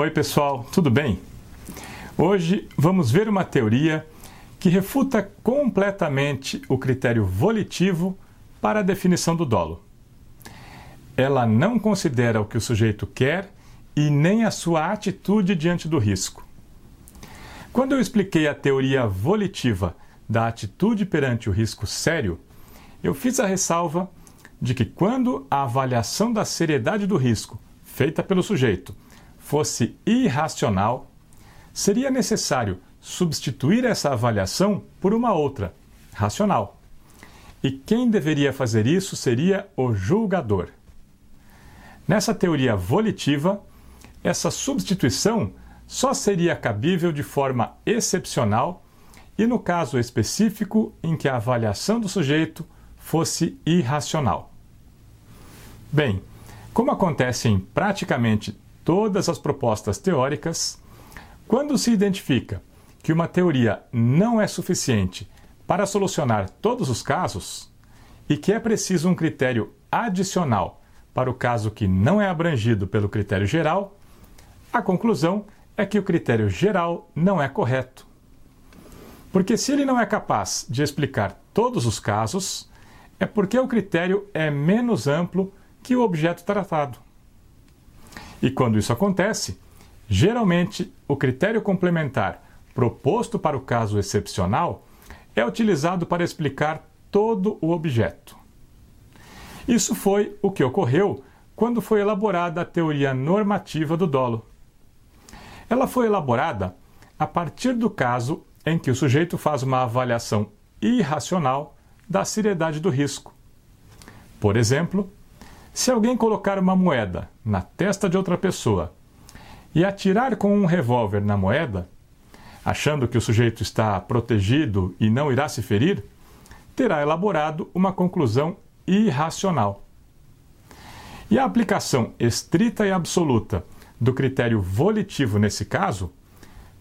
Oi, pessoal, tudo bem? Hoje vamos ver uma teoria que refuta completamente o critério volitivo para a definição do dolo. Ela não considera o que o sujeito quer e nem a sua atitude diante do risco. Quando eu expliquei a teoria volitiva da atitude perante o risco sério, eu fiz a ressalva de que quando a avaliação da seriedade do risco feita pelo sujeito fosse irracional, seria necessário substituir essa avaliação por uma outra, racional. E quem deveria fazer isso seria o julgador. Nessa teoria volitiva, essa substituição só seria cabível de forma excepcional e no caso específico em que a avaliação do sujeito fosse irracional. Bem, como acontece em praticamente todas as propostas teóricas, quando se identifica que uma teoria não é suficiente para solucionar todos os casos e que é preciso um critério adicional para o caso que não é abrangido pelo critério geral, a conclusão é que o critério geral não é correto. Porque se ele não é capaz de explicar todos os casos, é porque o critério é menos amplo que o objeto tratado. E quando isso acontece, geralmente o critério complementar proposto para o caso excepcional é utilizado para explicar todo o objeto. Isso foi o que ocorreu quando foi elaborada a teoria normativa do dolo. Ela foi elaborada a partir do caso em que o sujeito faz uma avaliação irracional da seriedade do risco. Por exemplo, se alguém colocar uma moeda na testa de outra pessoa e atirar com um revólver na moeda, achando que o sujeito está protegido e não irá se ferir, terá elaborado uma conclusão irracional. E a aplicação estrita e absoluta do critério volitivo nesse caso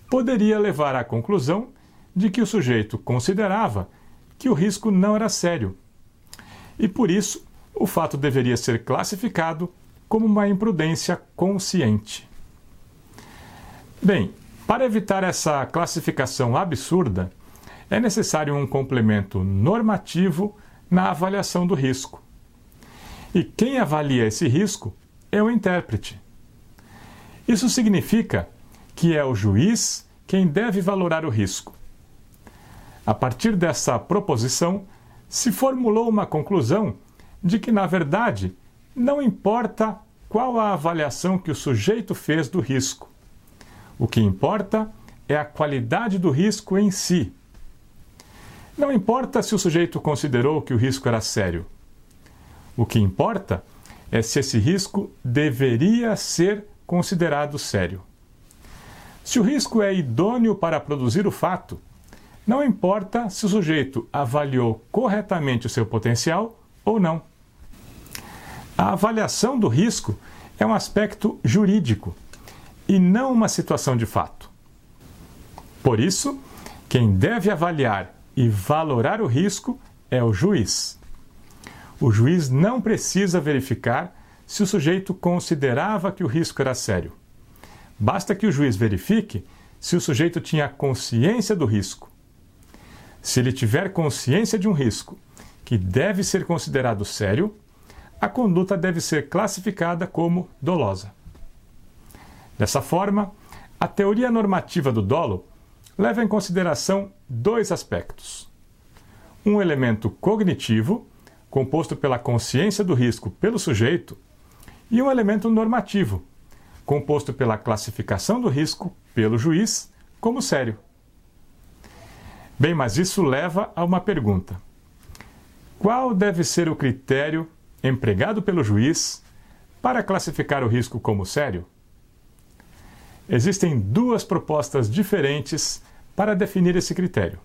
poderia levar à conclusão de que o sujeito considerava que o risco não era sério. E por isso, o fato deveria ser classificado como uma imprudência consciente. Bem, para evitar essa classificação absurda, é necessário um complemento normativo na avaliação do risco. E quem avalia esse risco é o intérprete. Isso significa que é o juiz quem deve valorar o risco. A partir dessa proposição, se formulou uma conclusão de que, na verdade, não importa qual a avaliação que o sujeito fez do risco. O que importa é a qualidade do risco em si. Não importa se o sujeito considerou que o risco era sério. O que importa é se esse risco deveria ser considerado sério. Se o risco é idôneo para produzir o fato, não importa se o sujeito avaliou corretamente o seu potencial ou não. A avaliação do risco é um aspecto jurídico e não uma situação de fato. Por isso, quem deve avaliar e valorar o risco é o juiz. O juiz não precisa verificar se o sujeito considerava que o risco era sério. Basta que o juiz verifique se o sujeito tinha consciência do risco se ele tiver consciência de um risco que deve ser considerado sério, a conduta deve ser classificada como dolosa. Dessa forma, a teoria normativa do dolo leva em consideração dois aspectos: um elemento cognitivo, composto pela consciência do risco pelo sujeito, e um elemento normativo, composto pela classificação do risco pelo juiz como sério. Bem, mas isso leva a uma pergunta: qual deve ser o critério empregado pelo juiz para classificar o risco como sério? Existem duas propostas diferentes para definir esse critério.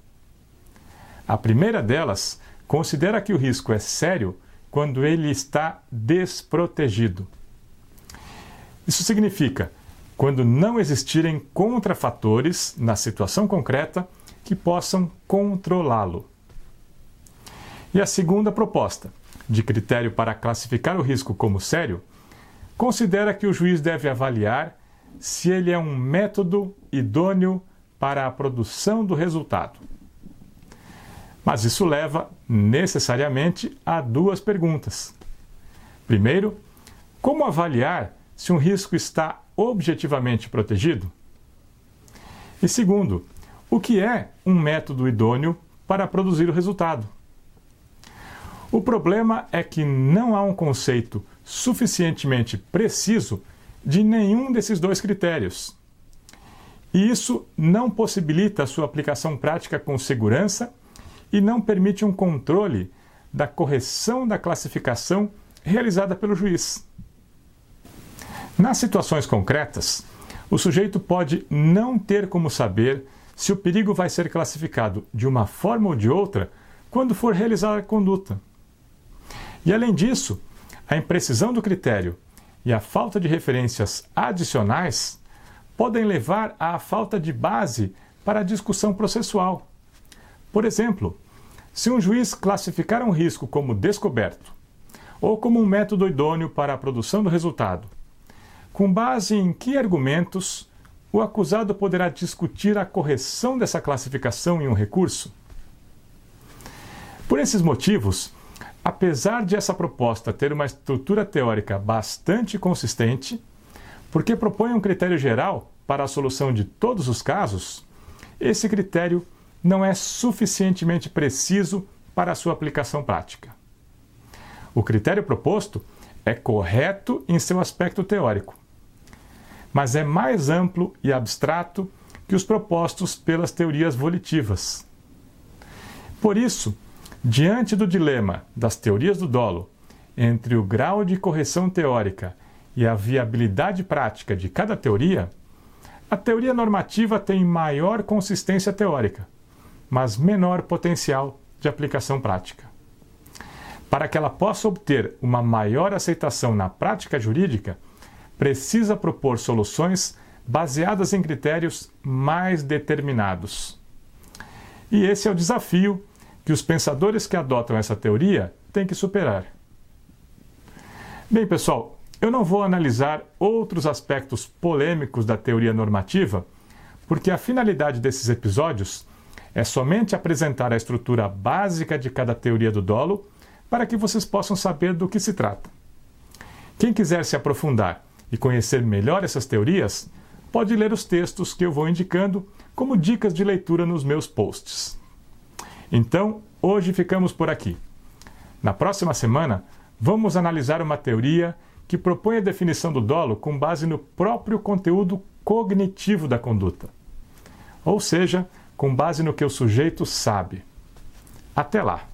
A primeira delas considera que o risco é sério quando ele está desprotegido. Isso significa quando não existirem contrafatores na situação concreta que possam controlá-lo. E a segunda proposta, de critério para classificar o risco como sério, considera que o juiz deve avaliar se ele é um método idôneo para a produção do resultado. Mas isso leva necessariamente a duas perguntas. Primeiro, como avaliar se um risco está objetivamente protegido? E segundo, o que é um método idôneo para produzir o resultado? O problema é que não há um conceito suficientemente preciso de nenhum desses dois critérios. E isso não possibilita a sua aplicação prática com segurança e não permite um controle da correção da classificação realizada pelo juiz. Nas situações concretas, o sujeito pode não ter como saber se o perigo vai ser classificado de uma forma ou de outra quando for realizar a conduta. E além disso, a imprecisão do critério e a falta de referências adicionais podem levar à falta de base para a discussão processual. Por exemplo, se um juiz classificar um risco como descoberto ou como um método idôneo para a produção do resultado, com base em que argumentos o acusado poderá discutir a correção dessa classificação em um recurso? Por esses motivos, apesar de essa proposta ter uma estrutura teórica bastante consistente, porque propõe um critério geral para a solução de todos os casos, esse critério não é suficientemente preciso para sua aplicação prática. O critério proposto é correto em seu aspecto teórico, mas é mais amplo e abstrato que os propostos pelas teorias volitivas. Por isso, diante do dilema das teorias do dolo entre o grau de correção teórica e a viabilidade prática de cada teoria, a teoria normativa tem maior consistência teórica mas menor potencial de aplicação prática. Para que ela possa obter uma maior aceitação na prática jurídica, precisa propor soluções baseadas em critérios mais determinados. E esse é o desafio que os pensadores que adotam essa teoria têm que superar. Bem, pessoal, eu não vou analisar outros aspectos polêmicos da teoria normativa, porque a finalidade desses episódios é somente apresentar a estrutura básica de cada teoria do dolo para que vocês possam saber do que se trata. Quem quiser se aprofundar e conhecer melhor essas teorias, pode ler os textos que eu vou indicando como dicas de leitura nos meus posts. Então, hoje ficamos por aqui. Na próxima semana, vamos analisar uma teoria que propõe a definição do dolo com base no próprio conteúdo cognitivo da conduta. Ou seja, com base no que o sujeito sabe. Até lá!